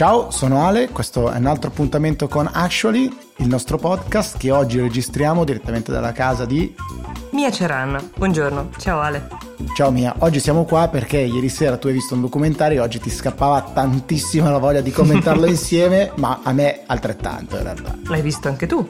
Ciao, sono Ale, questo è un altro appuntamento con Actually, il nostro podcast che oggi registriamo direttamente dalla casa di Mia Ceran. Buongiorno, ciao Ale. Ciao Mia, oggi siamo qua perché ieri sera tu hai visto un documentario e oggi ti scappava tantissimo la voglia di commentarlo insieme, ma a me altrettanto in realtà. L'hai visto anche tu?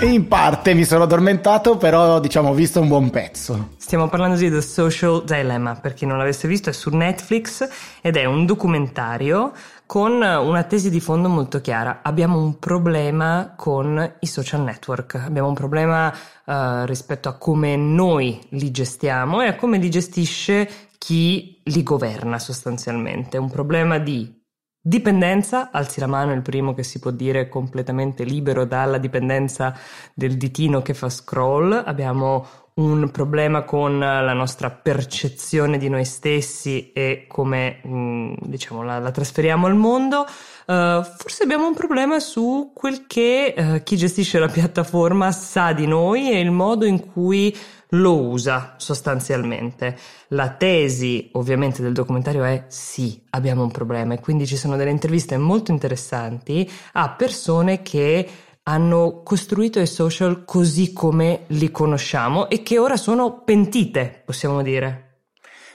In parte mi sono addormentato, però diciamo ho visto un buon pezzo. Stiamo parlando di The Social Dilemma, per chi non l'avesse visto è su Netflix ed è un documentario con una tesi di fondo molto chiara. Abbiamo un problema con i social network, abbiamo un problema uh, rispetto a come noi li gestiamo e a come li gestisce chi li governa sostanzialmente. Un problema di Dipendenza, alzi la mano il primo che si può dire completamente libero dalla dipendenza del ditino che fa scroll. Abbiamo un problema con la nostra percezione di noi stessi e come mm, diciamo la, la, trasferiamo al mondo. Uh, forse abbiamo un problema su quel che uh, chi gestisce la piattaforma sa di noi e il modo in cui lo usa sostanzialmente. La tesi ovviamente del documentario è sì, abbiamo un problema e quindi ci sono delle interviste molto interessanti a persone che hanno costruito i social così come li conosciamo e che ora sono pentite, possiamo dire.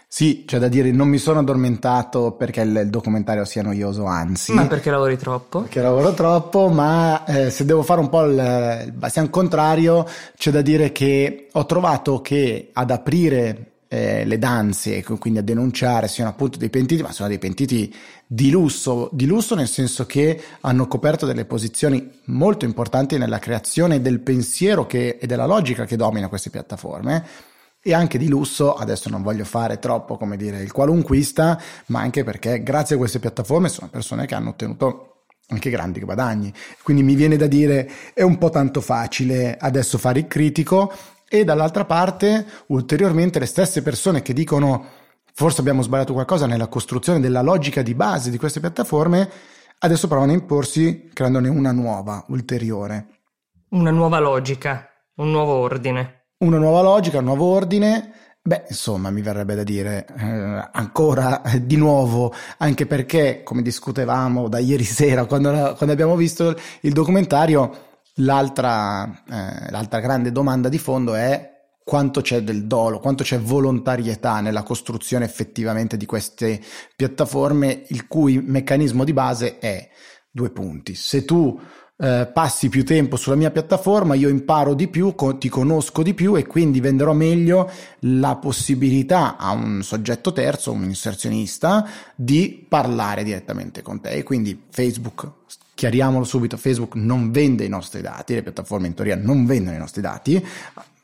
Sì, c'è da dire, non mi sono addormentato perché il, il, documentario sia noioso, anzi. Ma perché lavori troppo? Perché lavoro troppo, ma eh, se devo fare un po' il, il bastian contrario, c'è da dire che ho trovato che ad aprire eh, le danze quindi a denunciare siano appunto dei pentiti, ma sono dei pentiti di lusso, di lusso nel senso che hanno coperto delle posizioni molto importanti nella creazione del pensiero che, e della logica che domina queste piattaforme e anche di lusso, adesso non voglio fare troppo come dire il qualunquista, ma anche perché grazie a queste piattaforme sono persone che hanno ottenuto anche grandi guadagni. Quindi mi viene da dire è un po' tanto facile adesso fare il critico e dall'altra parte ulteriormente le stesse persone che dicono forse abbiamo sbagliato qualcosa nella costruzione della logica di base di queste piattaforme, adesso provano a imporsi creandone una nuova, ulteriore. Una nuova logica, un nuovo ordine una nuova logica, un nuovo ordine. Beh, insomma, mi verrebbe da dire eh, ancora eh, di nuovo, anche perché, come discutevamo da ieri sera, quando, quando abbiamo visto il documentario, l'altra, eh, l'altra grande domanda di fondo è quanto c'è del dolo, quanto c'è volontarietà nella costruzione effettivamente di queste piattaforme, il cui meccanismo di base è due punti. Se tu eh, passi più tempo sulla mia piattaforma, io imparo di più, co- ti conosco di più e quindi venderò meglio la possibilità a un soggetto terzo, un inserzionista, di parlare direttamente con te. E quindi Facebook, chiariamolo subito, Facebook non vende i nostri dati, le piattaforme in teoria non vendono i nostri dati,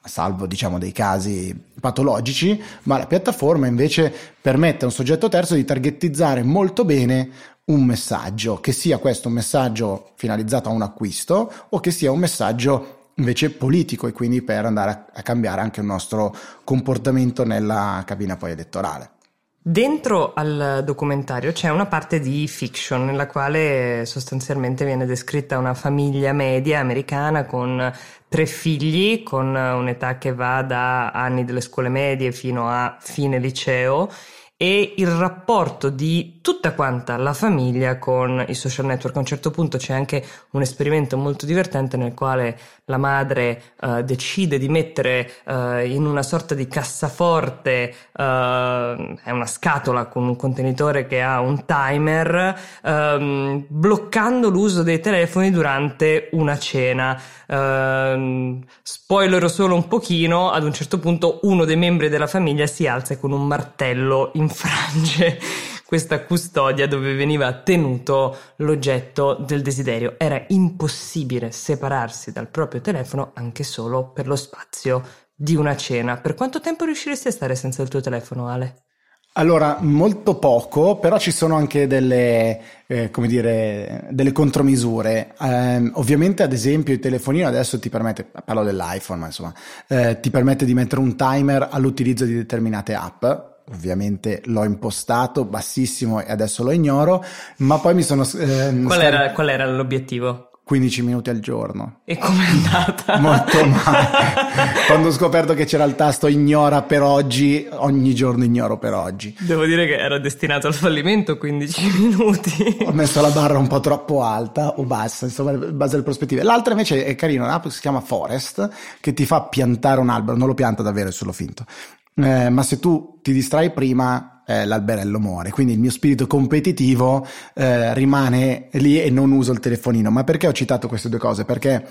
salvo diciamo dei casi patologici, ma la piattaforma invece permette a un soggetto terzo di targetizzare molto bene un messaggio, che sia questo un messaggio finalizzato a un acquisto o che sia un messaggio invece politico e quindi per andare a cambiare anche il nostro comportamento nella cabina poi elettorale. Dentro al documentario c'è una parte di fiction nella quale sostanzialmente viene descritta una famiglia media americana con tre figli, con un'età che va da anni delle scuole medie fino a fine liceo e il rapporto di tutta quanta la famiglia con i social network. A un certo punto c'è anche un esperimento molto divertente nel quale la madre uh, decide di mettere uh, in una sorta di cassaforte, uh, è una scatola con un contenitore che ha un timer, um, bloccando l'uso dei telefoni durante una cena. Uh, spoilerò solo un pochino, ad un certo punto uno dei membri della famiglia si alza e con un martello infrange questa custodia dove veniva tenuto l'oggetto del desiderio. Era impossibile separarsi dal proprio telefono anche solo per lo spazio di una cena. Per quanto tempo riusciresti a stare senza il tuo telefono, Ale? Allora, molto poco, però ci sono anche delle, eh, come dire, delle contromisure. Eh, ovviamente, ad esempio, il telefonino adesso ti permette, parlo dell'iPhone, ma insomma, eh, ti permette di mettere un timer all'utilizzo di determinate app ovviamente l'ho impostato bassissimo e adesso lo ignoro, ma poi mi sono... Eh, qual, era, qual, era, l'obiettivo? 15 minuti al giorno. E com'è andata? Molto male. Quando ho scoperto che c'era il tasto ignora per oggi, ogni giorno ignoro per oggi. Devo dire che era destinato al fallimento 15 minuti. Ho messo la barra un po' troppo alta o bassa, insomma, in base alle prospettive. L'altra invece è carina, si chiama Forest, che ti fa piantare un albero, non lo pianta davvero, è solo finto. Eh, ma se tu ti distrai prima eh, l'alberello muore. Quindi il mio spirito competitivo eh, rimane lì e non uso il telefonino. Ma perché ho citato queste due cose? Perché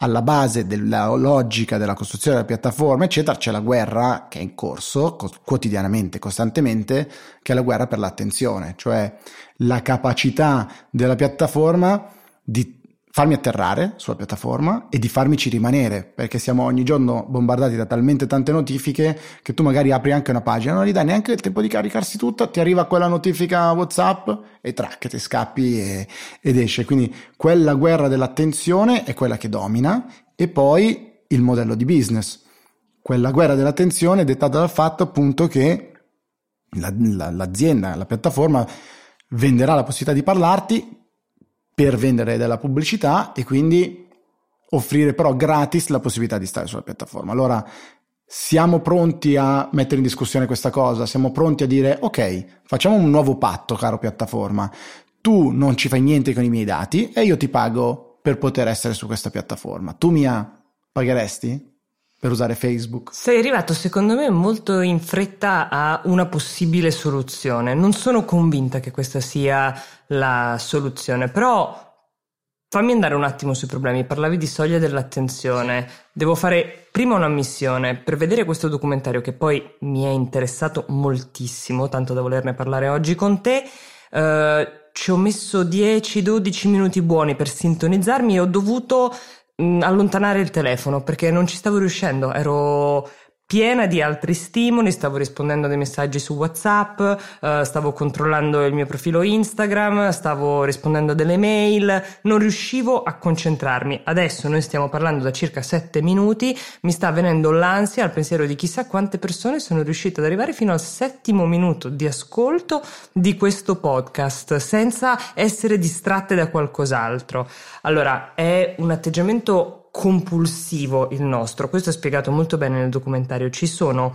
alla base della logica della costruzione della piattaforma, eccetera, c'è la guerra che è in corso quotidianamente, costantemente, che è la guerra per l'attenzione, cioè la capacità della piattaforma di farmi atterrare sulla piattaforma e di farmici rimanere, perché siamo ogni giorno bombardati da talmente tante notifiche che tu magari apri anche una pagina, non gli dai neanche il tempo di caricarsi tutto, ti arriva quella notifica WhatsApp e track, ti scappi e, ed esce. Quindi quella guerra dell'attenzione è quella che domina e poi il modello di business. Quella guerra dell'attenzione è dettata dal fatto appunto che la, la, l'azienda, la piattaforma venderà la possibilità di parlarti per vendere della pubblicità e quindi offrire però gratis la possibilità di stare sulla piattaforma. Allora siamo pronti a mettere in discussione questa cosa, siamo pronti a dire ok, facciamo un nuovo patto, caro piattaforma, tu non ci fai niente con i miei dati e io ti pago per poter essere su questa piattaforma. Tu mi pagheresti? Per usare Facebook. Sei arrivato secondo me molto in fretta a una possibile soluzione. Non sono convinta che questa sia la soluzione, però fammi andare un attimo sui problemi. Parlavi di soglia dell'attenzione. Devo fare prima una missione per vedere questo documentario che poi mi è interessato moltissimo, tanto da volerne parlare oggi con te. Uh, ci ho messo 10-12 minuti buoni per sintonizzarmi e ho dovuto allontanare il telefono perché non ci stavo riuscendo, ero piena di altri stimoli, stavo rispondendo a dei messaggi su WhatsApp, uh, stavo controllando il mio profilo Instagram, stavo rispondendo a delle mail, non riuscivo a concentrarmi. Adesso noi stiamo parlando da circa sette minuti, mi sta venendo l'ansia al pensiero di chissà quante persone sono riuscite ad arrivare fino al settimo minuto di ascolto di questo podcast senza essere distratte da qualcos'altro. Allora, è un atteggiamento compulsivo il nostro. Questo è spiegato molto bene nel documentario. Ci sono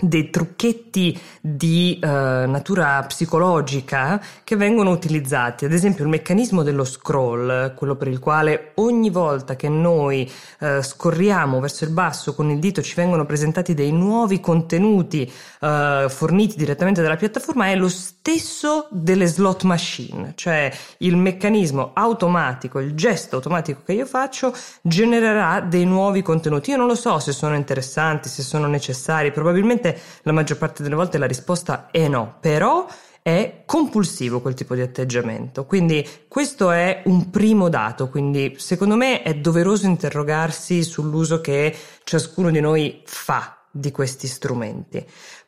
dei trucchetti di uh, natura psicologica che vengono utilizzati, ad esempio il meccanismo dello scroll, quello per il quale ogni volta che noi uh, scorriamo verso il basso con il dito ci vengono presentati dei nuovi contenuti uh, forniti direttamente dalla piattaforma, è lo stesso delle slot machine, cioè il meccanismo automatico, il gesto automatico che io faccio genererà dei nuovi contenuti. Io non lo so se sono interessanti, se sono necessari, probabilmente Ovviamente la maggior parte delle volte la risposta è no, però è compulsivo quel tipo di atteggiamento. Quindi questo è un primo dato, quindi secondo me è doveroso interrogarsi sull'uso che ciascuno di noi fa di questi strumenti.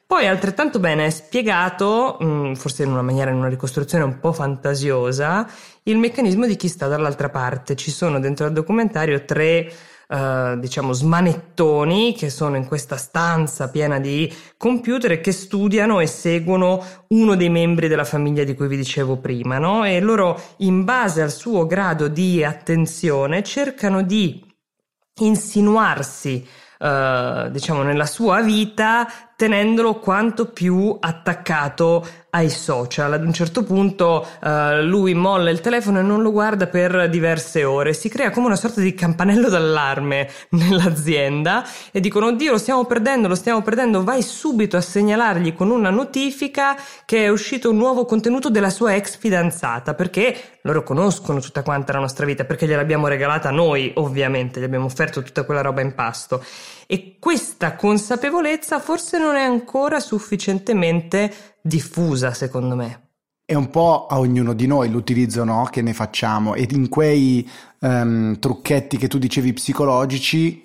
Poi altrettanto bene è spiegato, mm, forse in una maniera, in una ricostruzione un po' fantasiosa, il meccanismo di chi sta dall'altra parte. Ci sono dentro al documentario tre Uh, diciamo smanettoni che sono in questa stanza piena di computer e che studiano e seguono uno dei membri della famiglia di cui vi dicevo prima, no? E loro in base al suo grado di attenzione cercano di insinuarsi Uh, diciamo nella sua vita tenendolo quanto più attaccato ai social. Ad un certo punto uh, lui molla il telefono e non lo guarda per diverse ore. Si crea come una sorta di campanello d'allarme nell'azienda e dicono: Oddio, lo stiamo perdendo, lo stiamo perdendo. Vai subito a segnalargli con una notifica che è uscito un nuovo contenuto della sua ex fidanzata perché loro conoscono tutta quanta la nostra vita perché gliel'abbiamo regalata noi, ovviamente, gli abbiamo offerto tutta quella roba in pasto. E questa consapevolezza forse non è ancora sufficientemente diffusa, secondo me. È un po' a ognuno di noi l'utilizzo no? che ne facciamo e in quei um, trucchetti che tu dicevi psicologici,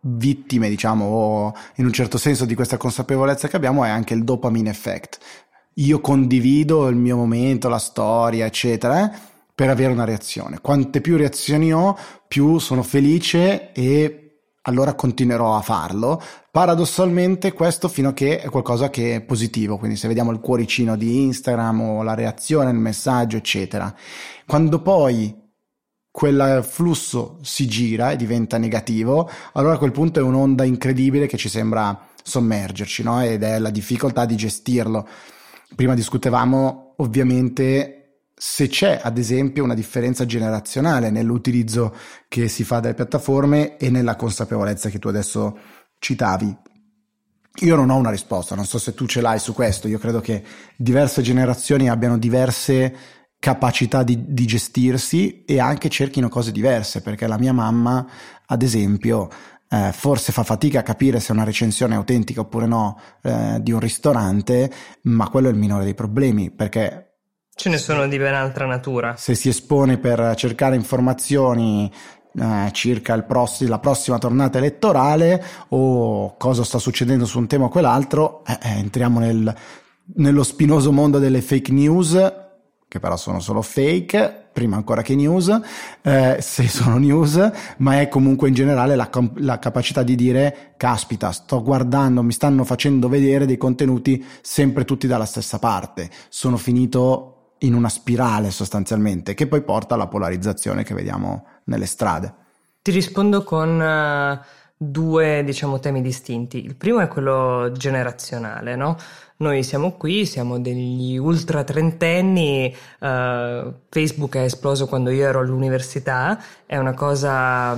vittime, diciamo, o in un certo senso di questa consapevolezza che abbiamo è anche il dopamine effect. Io condivido il mio momento, la storia, eccetera, eh, per avere una reazione. Quante più reazioni ho, più sono felice e allora continuerò a farlo. Paradossalmente questo fino a che è qualcosa che è positivo, quindi se vediamo il cuoricino di Instagram o la reazione, il messaggio, eccetera. Quando poi quel flusso si gira e diventa negativo, allora a quel punto è un'onda incredibile che ci sembra sommergerci, no? Ed è la difficoltà di gestirlo. Prima discutevamo ovviamente se c'è ad esempio una differenza generazionale nell'utilizzo che si fa delle piattaforme e nella consapevolezza che tu adesso citavi. Io non ho una risposta, non so se tu ce l'hai su questo, io credo che diverse generazioni abbiano diverse capacità di, di gestirsi e anche cerchino cose diverse, perché la mia mamma, ad esempio, eh, forse fa fatica a capire se una recensione è autentica oppure no eh, di un ristorante, ma quello è il minore dei problemi, perché Ce ne sono di ben altra natura. Se si espone per cercare informazioni eh, circa pross- la prossima tornata elettorale o cosa sta succedendo su un tema o quell'altro, eh, eh, entriamo nel, nello spinoso mondo delle fake news, che però sono solo fake, prima ancora che news, eh, se sono news, ma è comunque in generale la, la, capacità di dire, caspita, sto guardando, mi stanno facendo vedere dei contenuti sempre tutti dalla stessa parte, sono finito in una spirale sostanzialmente che poi porta alla polarizzazione che vediamo nelle strade. Ti rispondo con uh, due diciamo temi distinti. Il primo è quello generazionale, no? Noi siamo qui, siamo degli ultra trentenni, uh, Facebook è esploso quando io ero all'università, è una cosa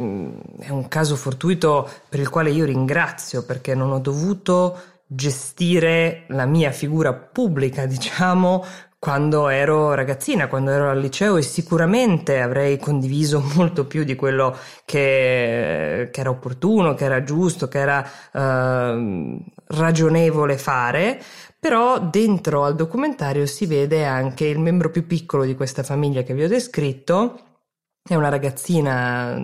mm, è un caso fortuito per il quale io ringrazio perché non ho dovuto gestire la mia figura pubblica, diciamo, quando ero ragazzina, quando ero al liceo e sicuramente avrei condiviso molto più di quello che, che era opportuno, che era giusto, che era eh, ragionevole fare, però dentro al documentario si vede anche il membro più piccolo di questa famiglia che vi ho descritto, è una ragazzina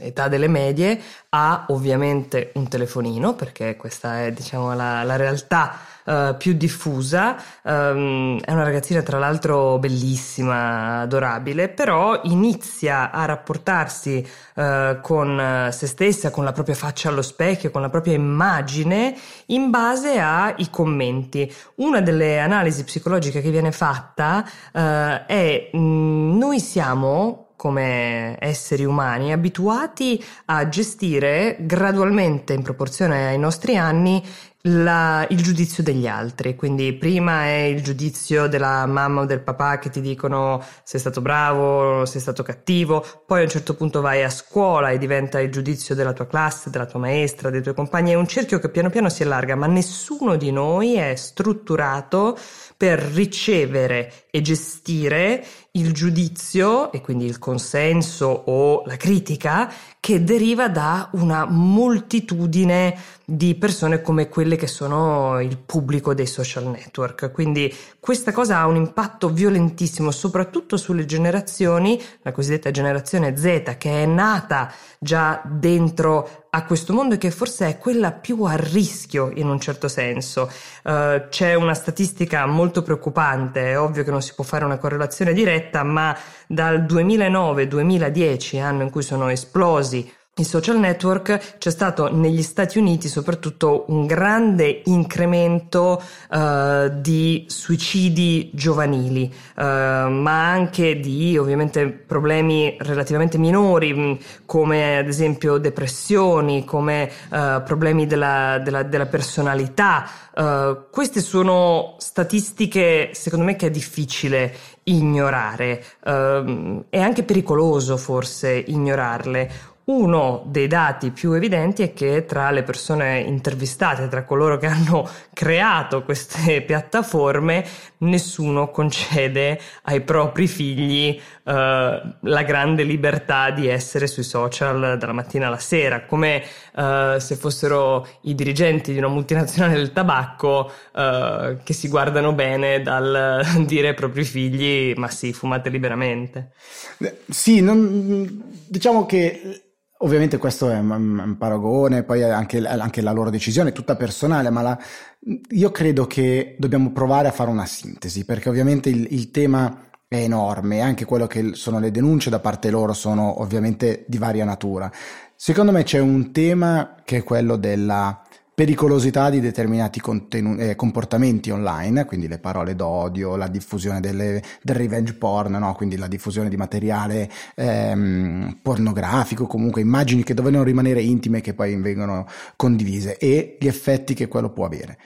età delle medie, ha ovviamente un telefonino perché questa è diciamo la, la realtà uh, più diffusa, um, è una ragazzina tra l'altro bellissima, adorabile, però inizia a rapportarsi uh, con se stessa, con la propria faccia allo specchio, con la propria immagine in base ai commenti. Una delle analisi psicologiche che viene fatta uh, è mh, mm, noi siamo come esseri umani abituati a gestire gradualmente in proporzione ai nostri anni la, il giudizio degli altri, quindi prima è il giudizio della mamma o del papà che ti dicono sei stato bravo, sei stato cattivo, poi a un certo punto vai a scuola e diventa il giudizio della tua classe, della tua maestra, dei tuoi compagni, è un cerchio che piano piano si allarga, ma nessuno di noi è strutturato per ricevere e gestire il giudizio e quindi il consenso o la critica che deriva da una moltitudine di persone come quelle che sono il pubblico dei social network. Quindi questa cosa ha un impatto violentissimo, soprattutto sulle generazioni, la cosiddetta generazione Z, che è nata già dentro a questo mondo e che forse è quella più a rischio in un certo senso. Uh, c'è una statistica molto preoccupante, è ovvio che non si può fare una correlazione diretta, ma dal 2009-2010, anno in cui sono esplosi i social network c'è stato negli Stati Uniti soprattutto un grande incremento uh, di suicidi giovanili, uh, ma anche di ovviamente problemi relativamente minori come ad esempio depressioni, come uh, problemi della, della, della personalità. queste sono statistiche secondo me che è difficile ignorare, è anche pericoloso forse ignorarle. Uno dei dati più evidenti è che tra le persone intervistate, tra coloro che hanno creato queste piattaforme, nessuno concede ai propri figli uh, la grande libertà di essere sui social dalla mattina alla sera, come uh, se fossero i dirigenti di una multinazionale del tabacco uh, che si guardano bene dal dire ai propri figli ma sì, fumate liberamente. Sì, non, diciamo che Ovviamente questo è un, paragone, poi anche, anche, la loro decisione è tutta personale, ma la, io credo che dobbiamo provare a fare una sintesi, perché ovviamente il, il tema è enorme, anche quello che sono le denunce da parte loro sono ovviamente di varia natura. Secondo me c'è un tema che è quello della pericolosità di determinati contenu- eh, comportamenti online, quindi le parole d'odio, la diffusione delle, del revenge porn, no? quindi la diffusione di materiale ehm, pornografico, comunque immagini che dovevano rimanere intime che poi vengono condivise e gli effetti che quello può avere.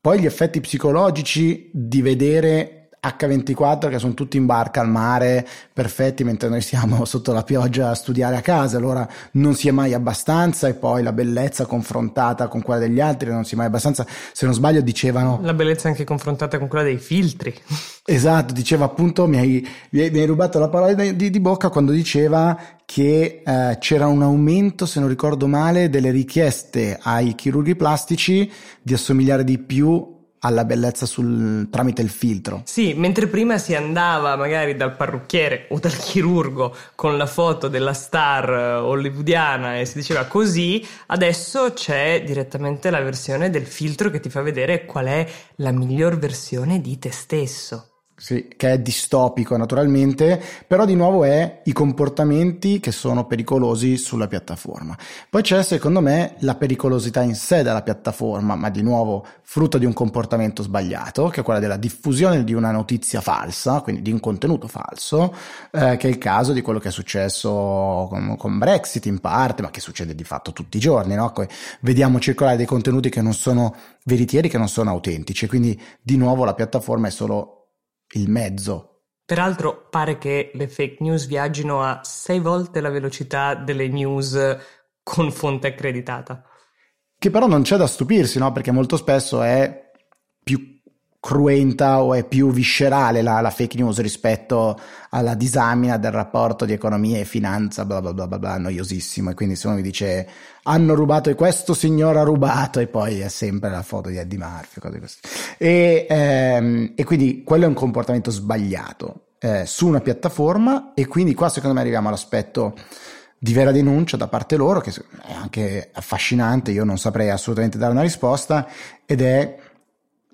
Poi gli effetti psicologici di vedere H24 che sono tutti in barca al mare, perfetti, mentre noi siamo sotto la pioggia a studiare a casa, allora non si è mai abbastanza e poi la bellezza confrontata con quella degli altri non si è mai abbastanza. Se non sbaglio dicevano... La bellezza anche confrontata con quella dei filtri. Esatto, diceva appunto, mi hai, mi hai rubato la parola di, di, bocca quando diceva che eh, c'era un aumento, se non ricordo male, delle richieste ai chirurghi plastici di assomigliare di più alla bellezza sul, tramite il filtro. Sì, mentre prima si andava magari dal parrucchiere o dal chirurgo con la foto della star eh, hollywoodiana e si diceva così, adesso c'è direttamente la versione del filtro che ti fa vedere qual è la miglior versione di te stesso. Sì, che è distopico naturalmente, però di nuovo è i comportamenti che sono pericolosi sulla piattaforma. Poi c'è secondo me la pericolosità in sé della piattaforma, ma di nuovo frutto di un comportamento sbagliato, che è quella della diffusione di una notizia falsa, quindi di un contenuto falso, eh, che è il caso di quello che è successo con, con, Brexit in parte, ma che succede di fatto tutti i giorni, no? Vediamo circolare dei contenuti che non sono veritieri, che non sono autentici, quindi di nuovo la piattaforma è solo il mezzo. Peraltro pare che le fake news viaggino a sei volte la velocità delle news con fonte accreditata. Che però non c'è da stupirsi, no? Perché molto spesso è più cruenta o è più viscerale la, la, fake news rispetto alla disamina del rapporto di economia e finanza, bla bla bla bla, bla noiosissimo. E quindi se uno mi dice hanno rubato e questo signore ha rubato, e poi è sempre la foto di Eddie Murphy, cose così. E, ehm, e quindi quello è un comportamento sbagliato eh, su una piattaforma, e quindi qua secondo me arriviamo all'aspetto di vera denuncia da parte loro, che è anche affascinante, io non saprei assolutamente dare una risposta, ed è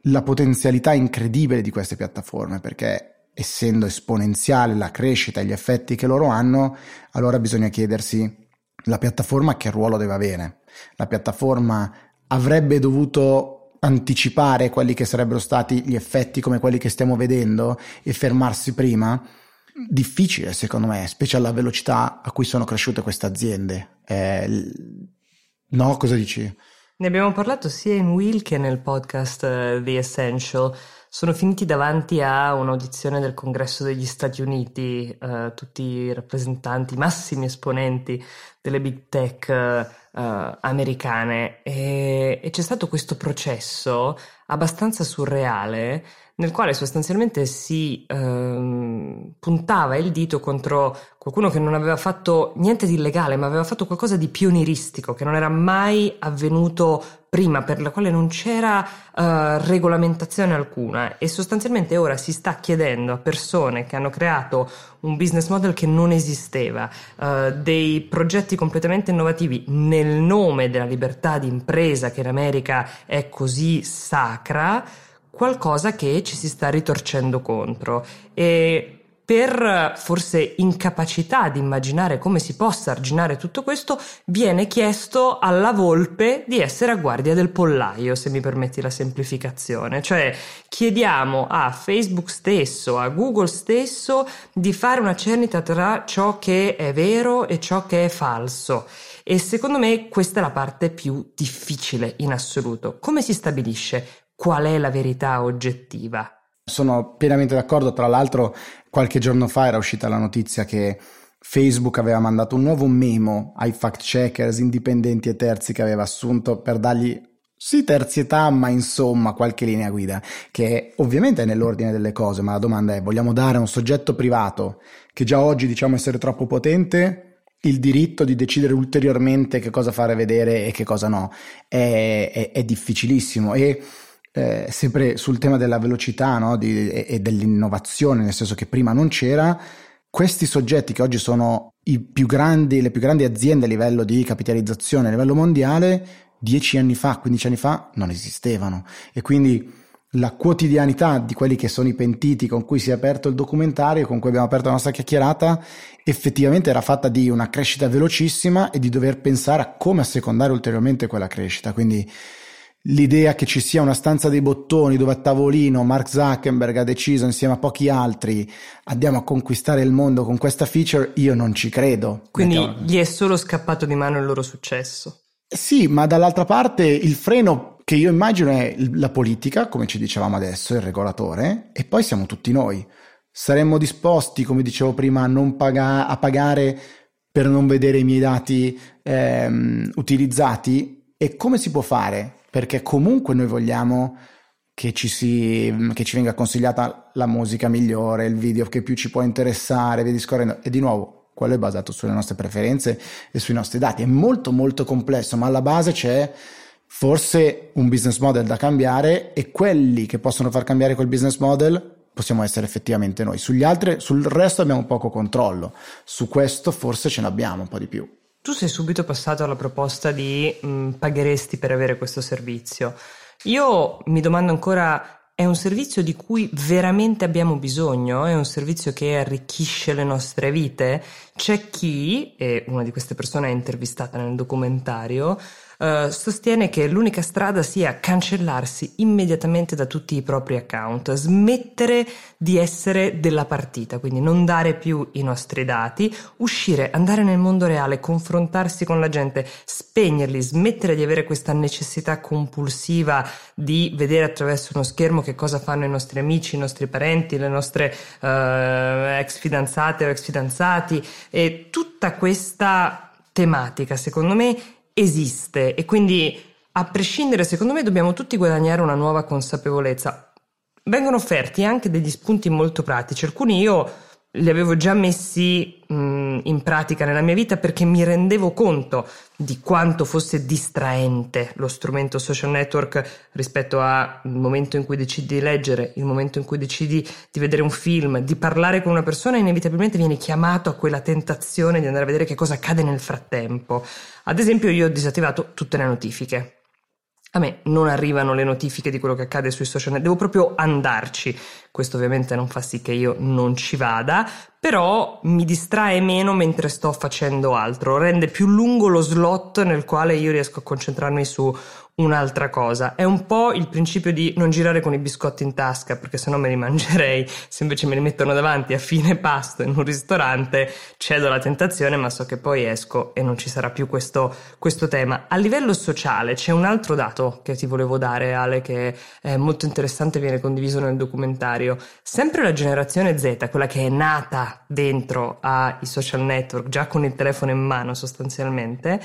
la potenzialità incredibile di queste piattaforme, perché essendo esponenziale la crescita e gli effetti che loro hanno, allora bisogna chiedersi la piattaforma che ruolo deve avere. La piattaforma avrebbe dovuto anticipare quelli che sarebbero stati gli effetti come quelli che stiamo vedendo e fermarsi prima? Difficile secondo me, specie alla velocità a cui sono cresciute queste aziende. Eh, no, cosa dici? Ne abbiamo parlato sia in Will che nel podcast uh, The Essential. Sono finiti davanti a un'audizione del Congresso degli Stati Uniti, uh, tutti i rappresentanti, massimi esponenti delle big tech uh, americane e, e c'è stato questo processo abbastanza surreale nel quale sostanzialmente si ehm, puntava il dito contro qualcuno che non aveva fatto niente di illegale, ma aveva fatto qualcosa di pionieristico, che non era mai avvenuto prima, per la quale non c'era uh, regolamentazione alcuna. E sostanzialmente ora si sta chiedendo a persone che hanno creato un business model che non esisteva, uh, dei progetti completamente innovativi nel nome della libertà di impresa che in America è così sacra, qualcosa che ci si sta ritorcendo contro e per forse incapacità di immaginare come si possa arginare tutto questo, viene chiesto alla volpe di essere a guardia del pollaio, se mi permetti la semplificazione. Cioè chiediamo a Facebook stesso, a Google stesso, di fare una cernita tra ciò che è vero e ciò che è falso. E secondo me questa è la parte più difficile in assoluto. Come si stabilisce qual è la verità oggettiva? Sono pienamente d'accordo, tra l'altro qualche giorno fa era uscita la notizia che Facebook aveva mandato un nuovo memo ai fact checkers indipendenti e terzi che aveva assunto per dargli sì terzietà, ma insomma qualche linea guida, che ovviamente è nell'ordine delle cose, ma la domanda è vogliamo dare a un soggetto privato che già oggi diciamo essere troppo potente il diritto di decidere ulteriormente che cosa fare vedere e che cosa no? È, è, è difficilissimo e eh, sempre sul tema della velocità no? Di, e, e, dell'innovazione, nel senso che prima non c'era, questi soggetti che oggi sono più grandi, le più grandi aziende a livello di capitalizzazione a livello mondiale, dieci anni fa, 15 anni fa, non esistevano. E quindi la quotidianità di quelli che sono i pentiti con cui si è aperto il documentario, con cui abbiamo aperto la nostra chiacchierata, effettivamente era fatta di una crescita velocissima e di dover pensare a come assecondare ulteriormente quella crescita. Quindi l'idea che ci sia una stanza dei bottoni dove a tavolino Mark Zuckerberg ha deciso insieme a pochi altri andiamo a conquistare il mondo con questa feature, io non ci credo. Quindi Mettiamo... gli è solo scappato di mano il loro successo. Sì, ma dall'altra parte il freno che io immagino è la politica, come ci dicevamo adesso, il regolatore, e poi siamo tutti noi. Saremmo disposti, come dicevo prima, a, non paga- a pagare per non vedere i miei dati ehm, utilizzati? E come si può fare? Perché comunque noi vogliamo che ci, si, che ci venga consigliata la musica migliore, il video che più ci può interessare, via discorrendo. E di nuovo, quello è basato sulle nostre preferenze e sui nostri dati. È molto molto complesso, ma alla base c'è forse un business model da cambiare e quelli che possono far cambiare quel business model possiamo essere effettivamente noi. Sugli altri, sul resto abbiamo poco controllo. Su questo forse ce n'abbiamo un po' di più. Tu sei subito passato alla proposta di mh, mm, pagheresti per avere questo servizio. Io mi domando ancora è un servizio di cui veramente abbiamo bisogno? È un servizio che arricchisce le nostre vite? C'è chi, e una di queste persone è intervistata nel documentario, uh, sostiene che l'unica strada sia cancellarsi immediatamente da tutti i propri account, smettere di essere della partita, quindi non dare più i nostri dati, uscire, andare nel mondo reale, confrontarsi con la gente, spegnerli, smettere di avere questa necessità compulsiva di vedere attraverso uno schermo che cosa fanno i nostri amici, i nostri parenti, le nostre uh, ex fidanzate o ex fidanzati. E tutta questa tematica, secondo me, esiste e quindi a prescindere, secondo me, dobbiamo tutti guadagnare una nuova consapevolezza. Vengono offerti anche degli spunti molto pratici, alcuni io li avevo già messi mh, in pratica nella mia vita perché mi rendevo conto di quanto fosse distraente lo strumento social network rispetto al momento in cui decidi di leggere, il momento in cui decidi di vedere un film, di parlare con una persona, inevitabilmente vieni chiamato a quella tentazione di andare a vedere che cosa accade nel frattempo. Ad esempio, io ho disattivato tutte le notifiche. A me non arrivano le notifiche di quello che accade sui social network, devo proprio andarci. Questo ovviamente non fa sì che io non ci vada, però mi distrae meno mentre sto facendo altro, rende più lungo lo slot nel quale io riesco a concentrarmi su un'altra cosa. È un po' il principio di non girare con i biscotti in tasca, perché sennò me li mangerei. Se invece me li mettono davanti a fine pasto in un ristorante, cedo alla tentazione, ma so che poi esco e non ci sarà più questo, questo tema. A livello sociale c'è un altro dato che ti volevo dare, Ale, che è molto interessante, viene condiviso nel documentario. Sempre la generazione Z, quella che è nata dentro ai social network, già con il telefono in mano sostanzialmente,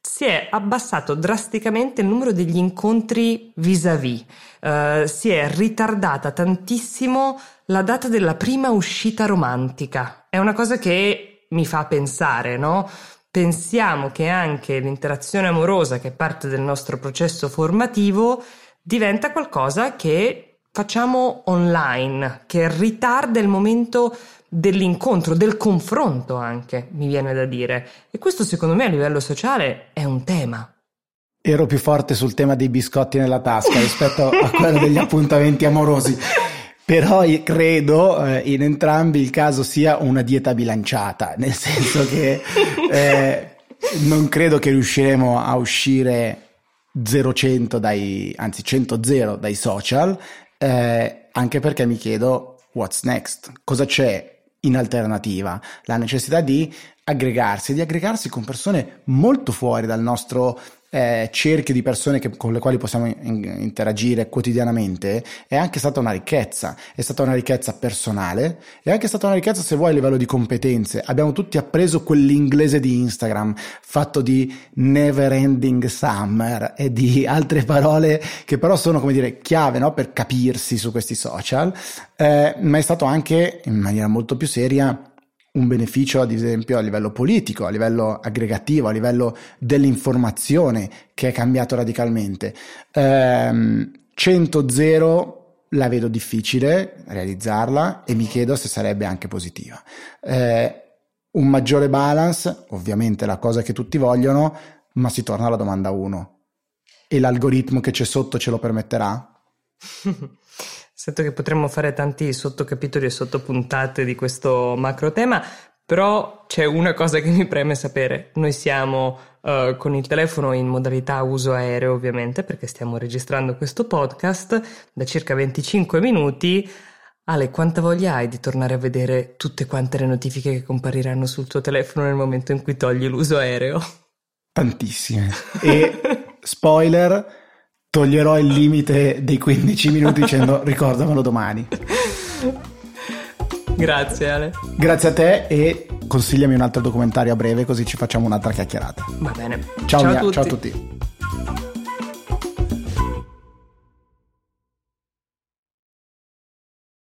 si è abbassato drasticamente il numero degli incontri vis-à-vis, uh, si è ritardata tantissimo la data della prima uscita romantica. È una cosa che mi fa pensare, no? Pensiamo che anche l'interazione amorosa, che è parte del nostro processo formativo, diventa qualcosa che facciamo online, che ritarda il momento dell'incontro, del confronto anche, mi viene da dire. E questo secondo me a livello sociale è un tema. Ero più forte sul tema dei biscotti nella tasca rispetto a quello degli appuntamenti amorosi. Però credo eh, in entrambi il caso sia una dieta bilanciata, nel senso che eh, non credo che riusciremo a uscire 0-100 dai, anzi 100-0 dai social, eh, anche perché mi chiedo what's next, cosa c'è in alternativa, la necessità di aggregarsi, di aggregarsi con persone molto fuori dal nostro eh, cerchio di persone che, con le quali possiamo in, interagire quotidianamente è anche stata una ricchezza, è stata una ricchezza personale, è anche stata una ricchezza se vuoi a livello di competenze. Abbiamo tutti appreso quell'inglese di Instagram fatto di never ending summer e di altre parole che però sono come dire chiave no? per capirsi su questi social, eh, ma è stato anche in maniera molto più seria un beneficio ad esempio a livello politico, a livello aggregativo, a livello dell'informazione che è cambiato radicalmente. Ehm, 100-0 la vedo difficile realizzarla e mi chiedo se sarebbe anche positiva. Eh, un maggiore balance, ovviamente la cosa che tutti vogliono, ma si torna alla domanda 1. E l'algoritmo che c'è sotto ce lo permetterà? Sento che potremmo fare tanti sottocapitoli e sottopuntate di questo macro tema. Però c'è una cosa che mi preme sapere. Noi siamo uh, con il telefono in modalità uso aereo, ovviamente, perché stiamo registrando questo podcast da circa 25 minuti. Ale, quanta voglia hai di tornare a vedere tutte quante le notifiche che compariranno sul tuo telefono nel momento in cui togli l'uso aereo? Tantissime. E spoiler, toglierò il limite dei 15 minuti dicendo ricordamelo domani. Grazie Ale. Grazie a te e consigliami un altro documentario a breve così ci facciamo un'altra chiacchierata. Va bene. Ciao, ciao, mia, a, tutti. ciao a tutti.